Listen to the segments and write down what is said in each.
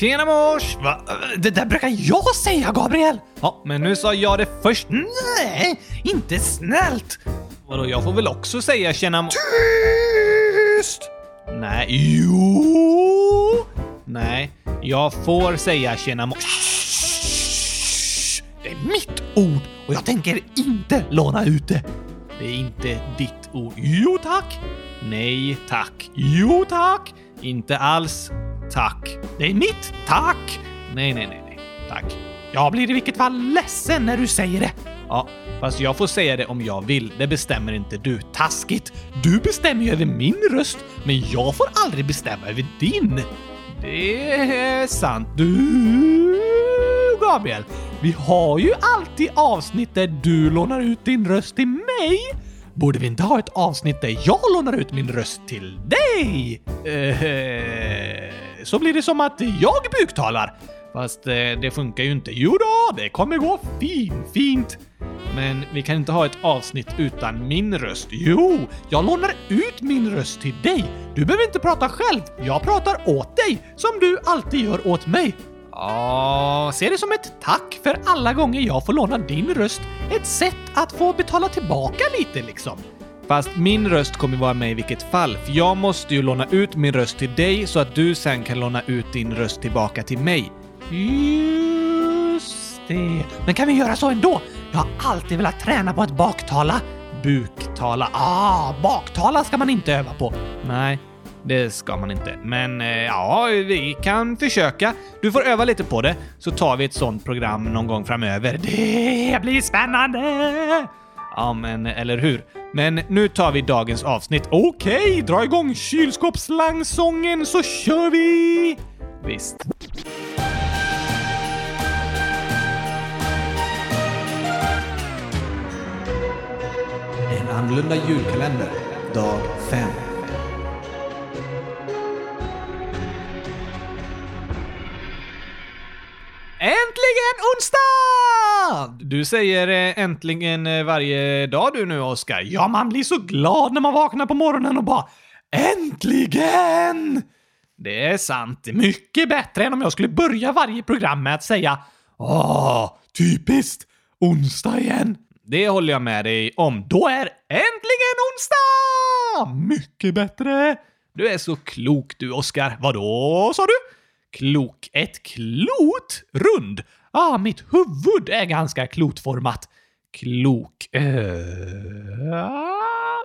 Tjena mors! Va? Det där brukar jag säga, Gabriel! Ja, men nu sa jag det först. Nej, inte snällt! Vadå, jag får väl också säga tjena mors? Tyst! Nej, jo! Nej, jag får säga tjena mors. Det är mitt ord och jag tänker inte låna ut det. Det är inte ditt ord. Jo tack! Nej tack. Jo tack! Inte alls. Tack. Det är mitt tack! Nej, nej, nej, nej. Tack. Jag blir i vilket fall ledsen när du säger det. Ja, fast jag får säga det om jag vill. Det bestämmer inte du. Taskigt! Du bestämmer ju över min röst, men jag får aldrig bestämma över din. Det är sant du, Gabriel. Vi har ju alltid avsnitt där du lånar ut din röst till mig. Borde vi inte ha ett avsnitt där jag lånar ut min röst till dig? Eh, eh så blir det som att jag buktalar. Fast eh, det funkar ju inte. Jo då, det kommer gå fin, fint. Men vi kan inte ha ett avsnitt utan min röst. Jo, jag lånar ut min röst till dig. Du behöver inte prata själv. Jag pratar åt dig, som du alltid gör åt mig. Ja, se det som ett tack för alla gånger jag får låna din röst. Ett sätt att få betala tillbaka lite liksom. Fast min röst kommer vara med i vilket fall, för jag måste ju låna ut min röst till dig så att du sen kan låna ut din röst tillbaka till mig. Just det. Men kan vi göra så ändå? Jag har alltid velat träna på att baktala. Buktala. Ah, baktala ska man inte öva på. Nej, det ska man inte. Men eh, ja, vi kan försöka. Du får öva lite på det, så tar vi ett sånt program någon gång framöver. Det blir spännande! Ja, men eller hur? Men nu tar vi dagens avsnitt. Okej, dra igång kylskåpslangsången så kör vi! Visst. En annorlunda julkalender, dag 5. Du säger eh, äntligen eh, varje dag du nu, Oskar. Ja, man blir så glad när man vaknar på morgonen och bara Äntligen! Det är sant. Mycket bättre än om jag skulle börja varje program med att säga Åh, typiskt! Onsdag igen. Det håller jag med dig om. Då är äntligen onsdag! Mycket bättre. Du är så klok du, Oskar. Vadå, sa du? Klok. Ett klot? Rund? Ah, mitt huvud är ganska klotformat. Klok. Äh,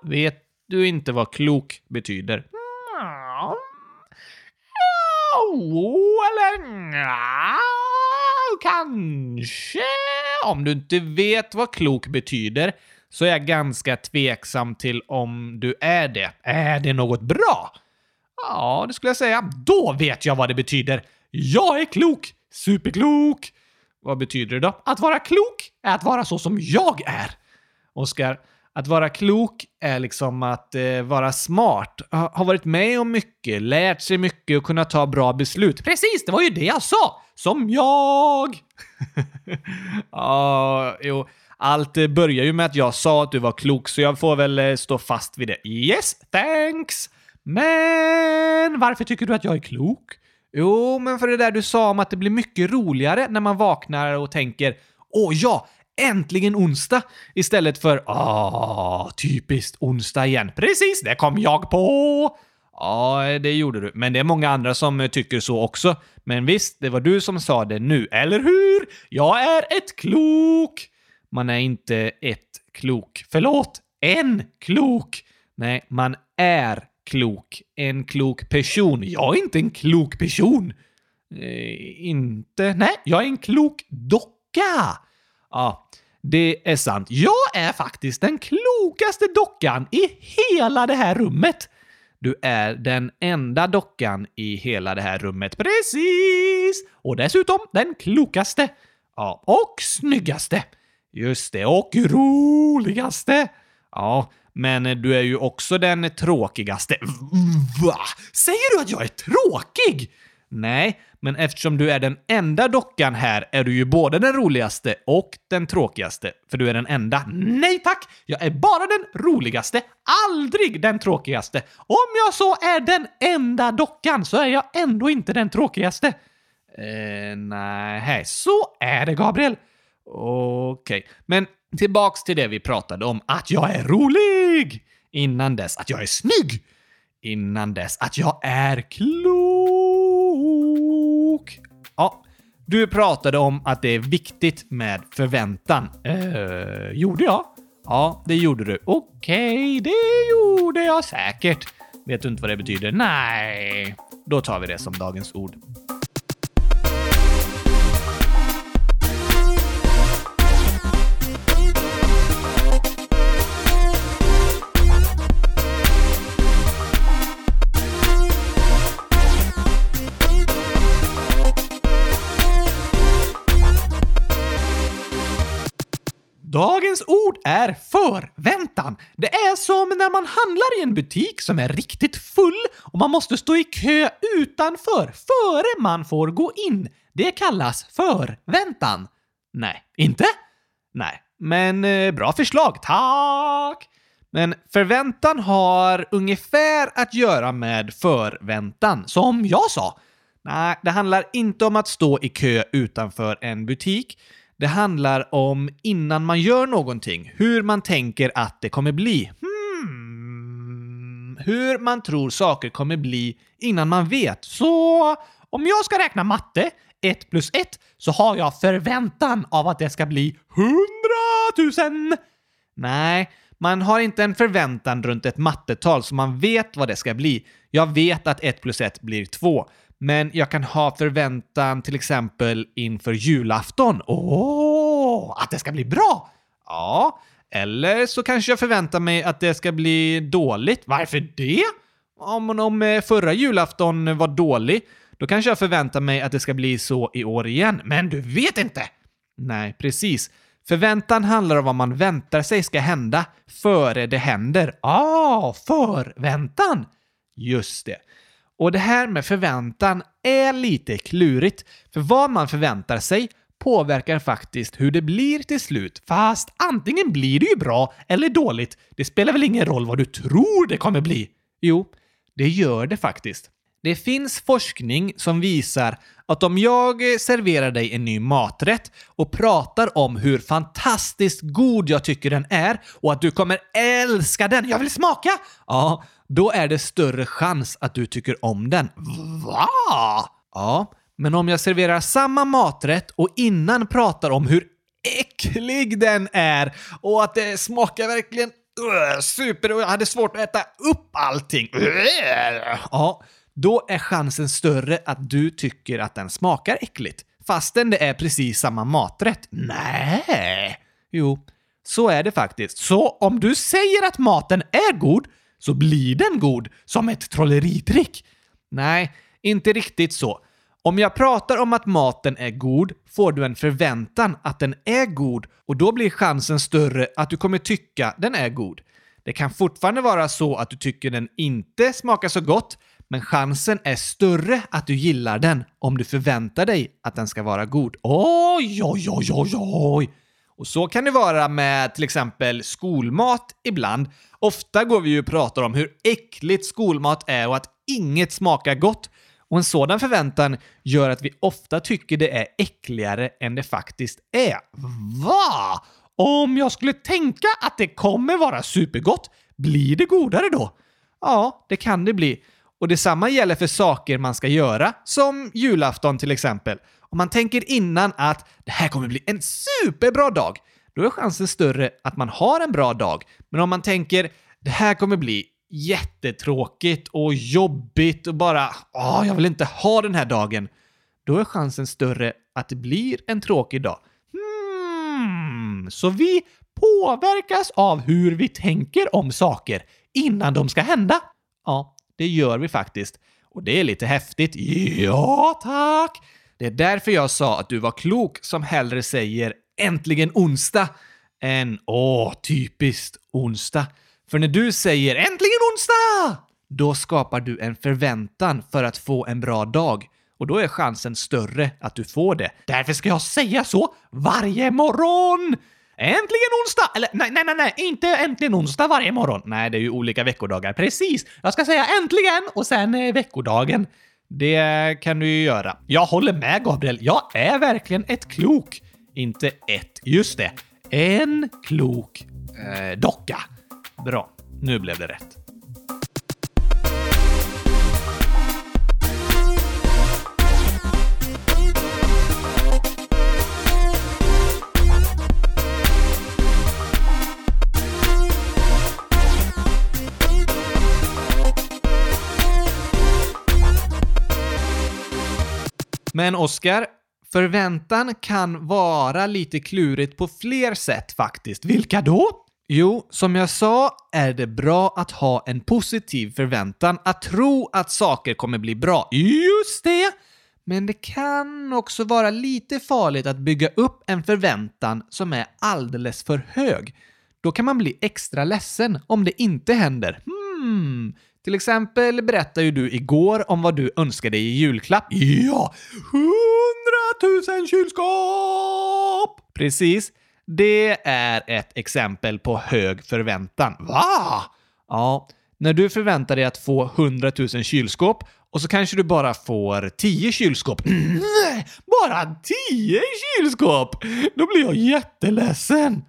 vet du inte vad klok betyder? Jo, eller nja, kanske. Om du inte vet vad klok betyder så är jag ganska tveksam till om du är det. Är det något bra? Ja, det skulle jag säga. Då vet jag vad det betyder. Jag är klok! Superklok! Vad betyder det då? Att vara klok är att vara så som jag är. Oskar, att vara klok är liksom att eh, vara smart, ha, varit med om mycket, lärt sig mycket och kunna ta bra beslut. Precis, det var ju det jag sa! Som jag! Ja, jo. Allt eh, börjar ju med att jag sa att du var klok, så jag får väl eh, stå fast vid det. Yes, thanks! Men varför tycker du att jag är klok? Jo, men för det där du sa om att det blir mycket roligare när man vaknar och tänker Åh ja, äntligen onsdag! Istället för ah, typiskt onsdag igen. Precis, det kom jag på! Ja, det gjorde du. Men det är många andra som tycker så också. Men visst, det var du som sa det nu, eller hur? Jag är ett klok! Man är inte ett klok. Förlåt, en klok! Nej, man är klok. En klok person. Jag är inte en klok person. Eh, inte? Nej, jag är en klok docka. Ja, det är sant. Jag är faktiskt den klokaste dockan i hela det här rummet. Du är den enda dockan i hela det här rummet. Precis! Och dessutom den klokaste. Ja, och snyggaste. Just det, och roligaste. Ja, men eh, du är ju också den tråkigaste. Va? Säger du att jag är tråkig? Nej, men eftersom du är den enda dockan här är du ju både den roligaste och den tråkigaste, för du är den enda. Nej tack! Jag är bara den roligaste, aldrig den tråkigaste. Om jag så är den enda dockan så är jag ändå inte den tråkigaste. Eh, nej, så är det Gabriel. Okej, men tillbaks till det vi pratade om, att jag är rolig! Innan dess att jag är snygg! Innan dess att jag är klok! Ja, du pratade om att det är viktigt med förväntan. Eh, gjorde jag? Ja, det gjorde du. Okej, det gjorde jag säkert. Vet du inte vad det betyder? Nej. Då tar vi det som dagens ord. Ord är förväntan. Det är som när man handlar i en butik som är riktigt full och man måste stå i kö utanför före man får gå in. Det kallas förväntan. Nej, inte? Nej, men eh, bra förslag. Tack! Men förväntan har ungefär att göra med förväntan, som jag sa. Nej, det handlar inte om att stå i kö utanför en butik. Det handlar om innan man gör någonting, hur man tänker att det kommer bli. Hmm. Hur man tror saker kommer bli innan man vet. Så om jag ska räkna matte, 1 plus 1, så har jag förväntan av att det ska bli 100 000. Nej, man har inte en förväntan runt ett mattetal så man vet vad det ska bli. Jag vet att 1 plus 1 blir 2. Men jag kan ha förväntan till exempel inför julafton. Åh, att det ska bli bra! Ja, eller så kanske jag förväntar mig att det ska bli dåligt. Varför det? Om, om förra julafton var dålig, då kanske jag förväntar mig att det ska bli så i år igen. Men du vet inte! Nej, precis. Förväntan handlar om vad man väntar sig ska hända före det händer. Ah, förväntan! Just det. Och det här med förväntan är lite klurigt, för vad man förväntar sig påverkar faktiskt hur det blir till slut. Fast antingen blir det ju bra eller dåligt. Det spelar väl ingen roll vad du tror det kommer bli? Jo, det gör det faktiskt. Det finns forskning som visar att om jag serverar dig en ny maträtt och pratar om hur fantastiskt god jag tycker den är och att du kommer älska den, jag vill smaka! Ja, då är det större chans att du tycker om den. Va? Ja, men om jag serverar samma maträtt och innan pratar om hur äcklig den är och att det smakar verkligen uh, super och jag hade svårt att äta upp allting. Uh, ja, då är chansen större att du tycker att den smakar äckligt. Fastän det är precis samma maträtt. Nej. Jo, så är det faktiskt. Så om du säger att maten är god så blir den god som ett trolleritrick. Nej, inte riktigt så. Om jag pratar om att maten är god får du en förväntan att den är god och då blir chansen större att du kommer tycka den är god. Det kan fortfarande vara så att du tycker den inte smakar så gott, men chansen är större att du gillar den om du förväntar dig att den ska vara god. Oj, oj, oj, oj, oj! Och så kan det vara med till exempel skolmat ibland. Ofta går vi ju och pratar om hur äckligt skolmat är och att inget smakar gott. Och en sådan förväntan gör att vi ofta tycker det är äckligare än det faktiskt är. Va? Om jag skulle tänka att det kommer vara supergott, blir det godare då? Ja, det kan det bli. Och detsamma gäller för saker man ska göra, som julafton till exempel. Om man tänker innan att det här kommer bli en superbra dag, då är chansen större att man har en bra dag. Men om man tänker det här kommer bli jättetråkigt och jobbigt och bara åh, jag vill inte ha den här dagen, då är chansen större att det blir en tråkig dag. Hmm, så vi påverkas av hur vi tänker om saker innan de ska hända. Ja, det gör vi faktiskt. Och det är lite häftigt. Ja, tack! Det är därför jag sa att du var klok som hellre säger “äntligen onsdag” än “åh, typiskt onsdag”. För när du säger “äntligen onsdag” då skapar du en förväntan för att få en bra dag. Och då är chansen större att du får det. Därför ska jag säga så varje morgon! Äntligen onsdag! Eller nej, nej, nej, nej, inte äntligen onsdag varje morgon. Nej, det är ju olika veckodagar. Precis! Jag ska säga äntligen och sen eh, veckodagen. Det kan du ju göra. Jag håller med Gabriel. Jag är verkligen ett klok. Inte ett, just det. En klok eh, docka. Bra, nu blev det rätt. Men Oscar, förväntan kan vara lite klurigt på fler sätt faktiskt. Vilka då? Jo, som jag sa är det bra att ha en positiv förväntan, att tro att saker kommer bli bra. Just det! Men det kan också vara lite farligt att bygga upp en förväntan som är alldeles för hög. Då kan man bli extra ledsen om det inte händer. Hmm, till exempel berättade ju du igår om vad du önskade i julklapp. Ja! Hundratusen kylskåp! Precis. Det är ett exempel på hög förväntan. Va? Ja, när du förväntar dig att få 100 000 kylskåp och så kanske du bara får 10 kylskåp. Nej, bara 10 kylskåp! Då blir jag jätteledsen.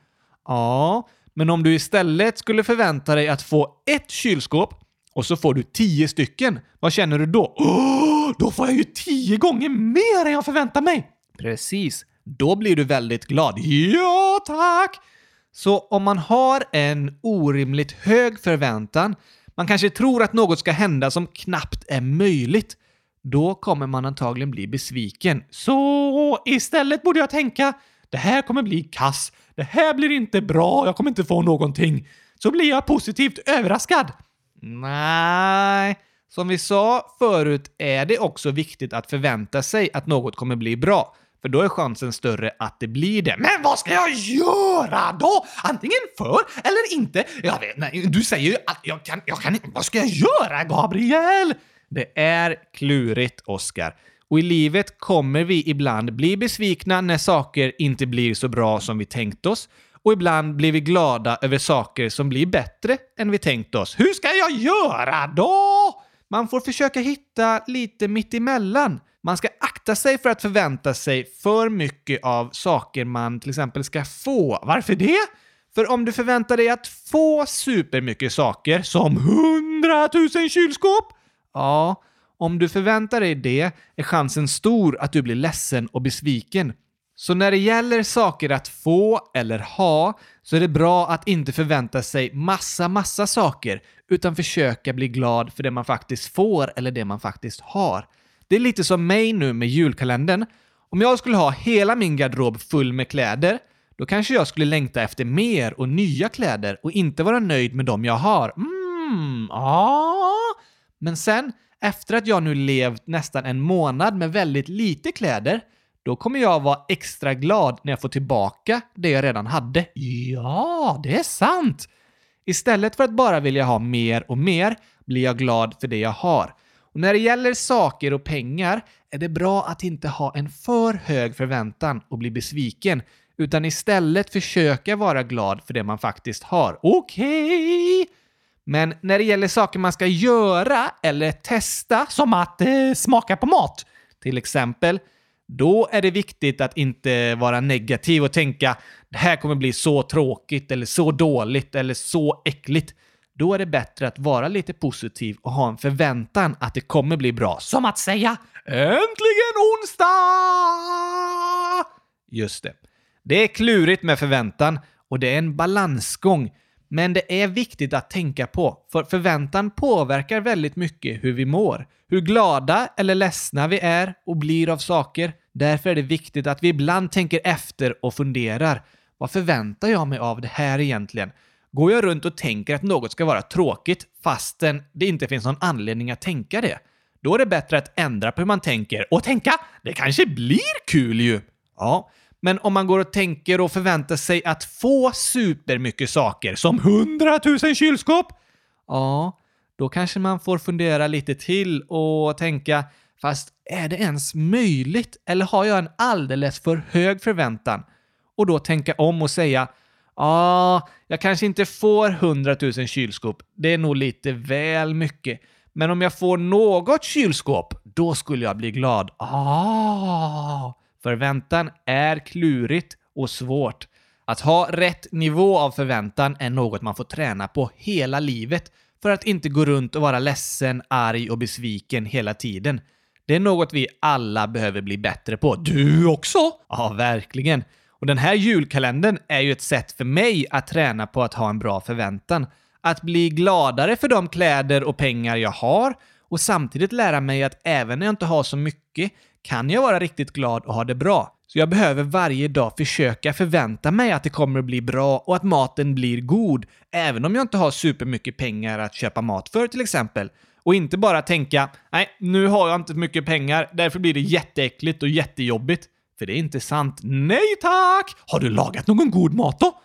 Ja, men om du istället skulle förvänta dig att få ett kylskåp och så får du tio stycken, vad känner du då? Oh, då får jag ju tio gånger mer än jag förväntar mig! Precis. Då blir du väldigt glad. Ja, tack! Så om man har en orimligt hög förväntan, man kanske tror att något ska hända som knappt är möjligt, då kommer man antagligen bli besviken. Så istället borde jag tänka, det här kommer bli kass, det här blir inte bra, jag kommer inte få någonting. Så blir jag positivt överraskad. Nej, som vi sa förut är det också viktigt att förvänta sig att något kommer bli bra. För då är chansen större att det blir det. Men vad ska jag göra då? Antingen för eller inte. Jag vet, nej, du säger ju att jag kan, jag kan inte. Vad ska jag göra, Gabriel? Det är klurigt, Oscar. Och i livet kommer vi ibland bli besvikna när saker inte blir så bra som vi tänkt oss. Och ibland blir vi glada över saker som blir bättre än vi tänkt oss. Hur ska jag göra då? Man får försöka hitta lite mittemellan. Man ska akta sig för att förvänta sig för mycket av saker man till exempel ska få. Varför det? För om du förväntar dig att få supermycket saker, som hundratusen kylskåp, ja, om du förväntar dig det är chansen stor att du blir ledsen och besviken. Så när det gäller saker att få eller ha så är det bra att inte förvänta sig massa, massa saker utan försöka bli glad för det man faktiskt får eller det man faktiskt har. Det är lite som mig nu med julkalendern. Om jag skulle ha hela min garderob full med kläder, då kanske jag skulle längta efter mer och nya kläder och inte vara nöjd med de jag har. Mm, ja. Men sen, efter att jag nu levt nästan en månad med väldigt lite kläder, då kommer jag vara extra glad när jag får tillbaka det jag redan hade. Ja, det är sant! Istället för att bara vilja ha mer och mer blir jag glad för det jag har. Och när det gäller saker och pengar är det bra att inte ha en för hög förväntan och bli besviken, utan istället försöka vara glad för det man faktiskt har. Okej! Okay. Men när det gäller saker man ska göra eller testa, som att eh, smaka på mat, till exempel, då är det viktigt att inte vara negativ och tänka det här kommer bli så tråkigt eller så dåligt eller så äckligt. Då är det bättre att vara lite positiv och ha en förväntan att det kommer bli bra. Som att säga “Äntligen onsdag!” Just det. Det är klurigt med förväntan och det är en balansgång. Men det är viktigt att tänka på, för förväntan påverkar väldigt mycket hur vi mår. Hur glada eller ledsna vi är och blir av saker. Därför är det viktigt att vi ibland tänker efter och funderar. Vad förväntar jag mig av det här egentligen? Går jag runt och tänker att något ska vara tråkigt fastän det inte finns någon anledning att tänka det? Då är det bättre att ändra på hur man tänker och tänka det kanske blir kul ju! Ja, men om man går och tänker och förväntar sig att få supermycket saker, som hundratusen kylskåp, ja, då kanske man får fundera lite till och tänka fast är det ens möjligt? Eller har jag en alldeles för hög förväntan? Och då tänka om och säga Ja, jag kanske inte får hundratusen kylskåp. Det är nog lite väl mycket. Men om jag får något kylskåp, då skulle jag bli glad. Ah! Förväntan är klurigt och svårt. Att ha rätt nivå av förväntan är något man får träna på hela livet för att inte gå runt och vara ledsen, arg och besviken hela tiden. Det är något vi alla behöver bli bättre på. Du också? Ja, verkligen. Och den här julkalendern är ju ett sätt för mig att träna på att ha en bra förväntan. Att bli gladare för de kläder och pengar jag har och samtidigt lära mig att även när jag inte har så mycket kan jag vara riktigt glad och ha det bra. Så jag behöver varje dag försöka förvänta mig att det kommer att bli bra och att maten blir god, även om jag inte har supermycket pengar att köpa mat för till exempel. Och inte bara tänka “nej, nu har jag inte mycket pengar, därför blir det jätteäckligt och jättejobbigt”. För det är inte sant. Nej tack! Har du lagat någon god mat då?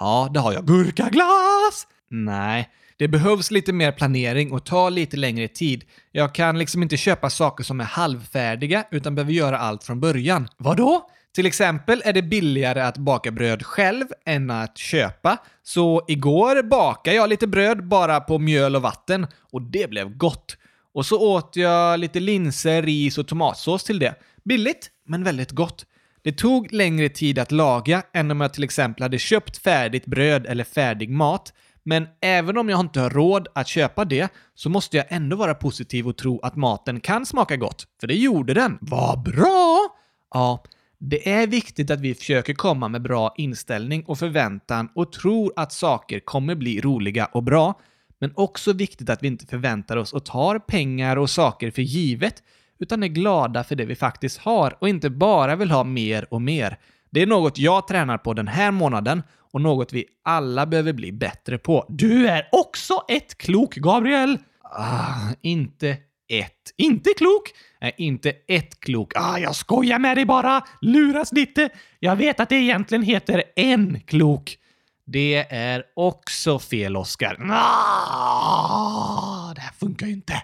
Ja, det har jag. Gurkaglass! Nej, det behövs lite mer planering och tar lite längre tid. Jag kan liksom inte köpa saker som är halvfärdiga utan behöver göra allt från början. Vadå? Till exempel är det billigare att baka bröd själv än att köpa. Så igår bakade jag lite bröd bara på mjöl och vatten och det blev gott. Och så åt jag lite linser, ris och tomatsås till det. Billigt, men väldigt gott. Det tog längre tid att laga än om jag till exempel hade köpt färdigt bröd eller färdig mat. Men även om jag inte har råd att köpa det så måste jag ändå vara positiv och tro att maten kan smaka gott. För det gjorde den. Vad bra! Ja, det är viktigt att vi försöker komma med bra inställning och förväntan och tror att saker kommer bli roliga och bra. Men också viktigt att vi inte förväntar oss och tar pengar och saker för givet, utan är glada för det vi faktiskt har och inte bara vill ha mer och mer. Det är något jag tränar på den här månaden och något vi alla behöver bli bättre på. Du är också ett klok, Gabriel! Ah, inte ett. Inte klok? Nej, inte ett klok. Ah, jag skojar med dig bara! Luras lite. Jag vet att det egentligen heter en klok. Det är också fel, Oskar. Ah, det här funkar ju inte.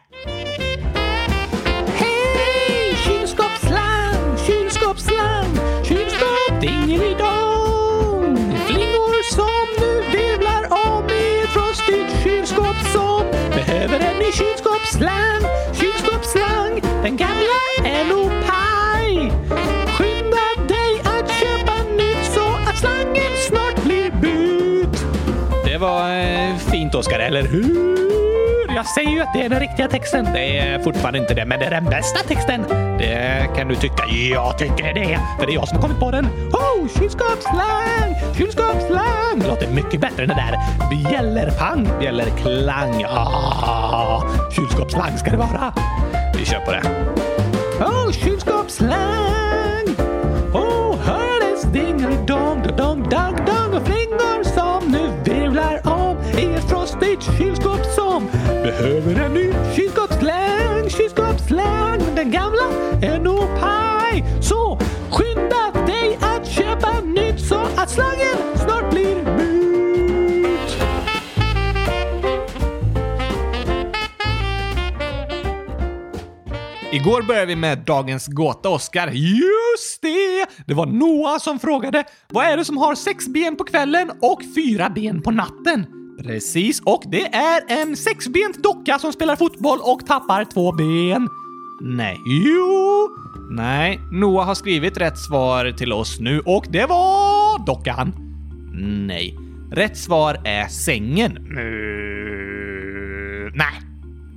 Hej! Kylskåpsslang, kylskåpsslang, kylskåp dingelidong. Behöver en ny kylskåpsslang, kylskåpsslang. Den gamla är nog paj. Skynda dig att köpa nytt så att slangen snart blir bytt. Det var eh, fint, Oskar, eller hur? Jag säger ju att det är den riktiga texten. Det är fortfarande inte det, men det är den bästa texten. Det kan du tycka. Jag tycker det, för det är jag som har kommit på den. Oh, kylskåpsslang! Kylskåpsslang! Det låter mycket bättre än det där bjällerpang, bjällerklang. Ah, kylskåpsslang ska det vara. Vi kör på det. Oh, kylskåpsslang! Oh, hördes dingelidong, dong, dong, dong och flingor som nu virvlar om i ett frostigt kylskåp som behöver en ny kylskåpsslang, kylskåpsslang. Den gamla är nog paj. Så skynda dig att köpa nytt så att slangen snart blir mut Igår började vi med dagens gåta, Oskar. Just det! Det var Noah som frågade vad är det som har sex ben på kvällen och fyra ben på natten? Precis, och det är en sexbent docka som spelar fotboll och tappar två ben. Nej. Jo. Nej, Noah har skrivit rätt svar till oss nu och det var dockan. Nej. Rätt svar är sängen. Mm, nej.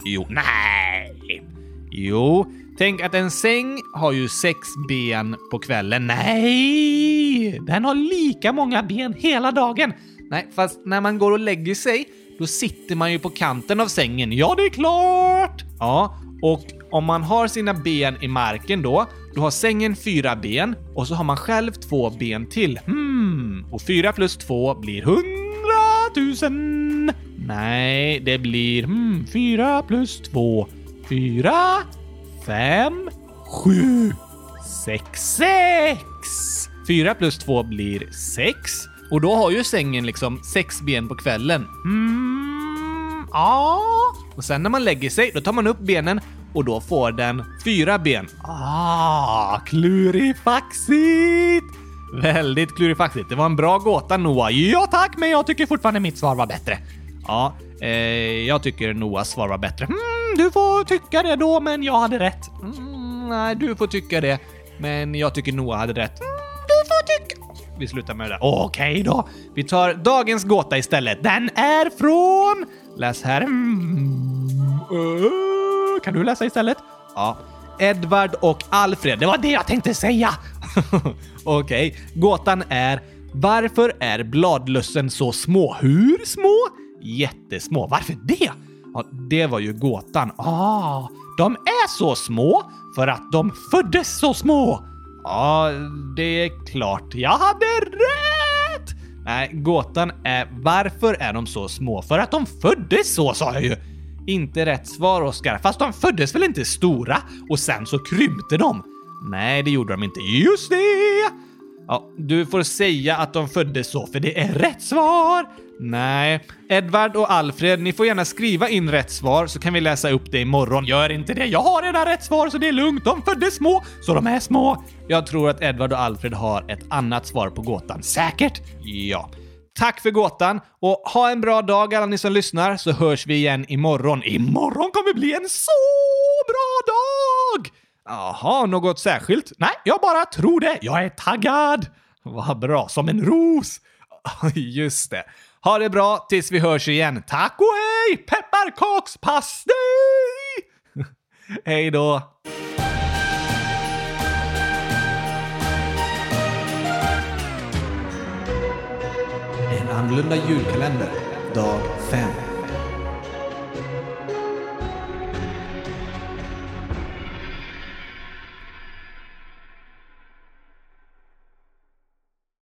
Jo, nej. Jo, tänk att en säng har ju sex ben på kvällen. Nej! Den har lika många ben hela dagen. Nej, fast när man går och lägger sig, då sitter man ju på kanten av sängen. Ja, det är klart! Ja, och om man har sina ben i marken då, då har sängen fyra ben och så har man själv två ben till. Hmm, och fyra plus två blir hundratusen. Nej, det blir hmm, fyra plus två. Fyra, fem, sju, sex, sex. Fyra plus två blir sex. Och då har ju sängen liksom sex ben på kvällen. Mm, ja. Och sen när man lägger sig, då tar man upp benen och då får den fyra ben. Ah, klurifaxigt! Väldigt klurifaxigt. Det var en bra gåta Noah. Ja tack, men jag tycker fortfarande mitt svar var bättre. Ja, eh, jag tycker Noahs svar var bättre. Mm. Mm, du får tycka det då, men jag hade rätt. Mm, nej, du får tycka det, men jag tycker Noah hade rätt. Mm, du får tycka... Vi slutar med det där. Okej då. Vi tar dagens gåta istället. Den är från... Läs här. Mm, uh, kan du läsa istället? Ja. Edvard och Alfred. Det var det jag tänkte säga! Okej, gåtan är varför är bladlössen så små? Hur små? Jättesmå. Varför det? Ja, det var ju gåtan. Ah, de är så små för att de föddes så små. Ja, det är klart. Jag hade rätt! Nej, gåtan är varför är de så små? För att de föddes så, sa jag ju. Inte rätt svar, Oskar. Fast de föddes väl inte stora och sen så krympte de? Nej, det gjorde de inte. Just det! Ja, du får säga att de föddes så, för det är rätt svar! Nej. Edvard och Alfred, ni får gärna skriva in rätt svar så kan vi läsa upp det imorgon. Gör inte det, jag har redan rätt svar så det är lugnt. De föddes små, så de är små. Jag tror att Edvard och Alfred har ett annat svar på gåtan. Säkert? Ja. Tack för gåtan och ha en bra dag alla ni som lyssnar så hörs vi igen imorgon. Imorgon kommer bli en så bra dag! Jaha, något särskilt? Nej, jag bara tror det. Jag är taggad. Vad bra, som en ros. Just det. Ha det bra tills vi hörs igen. Tack och hej! Pepparkakspastej! hej då! En annorlunda julkalender, dag 5.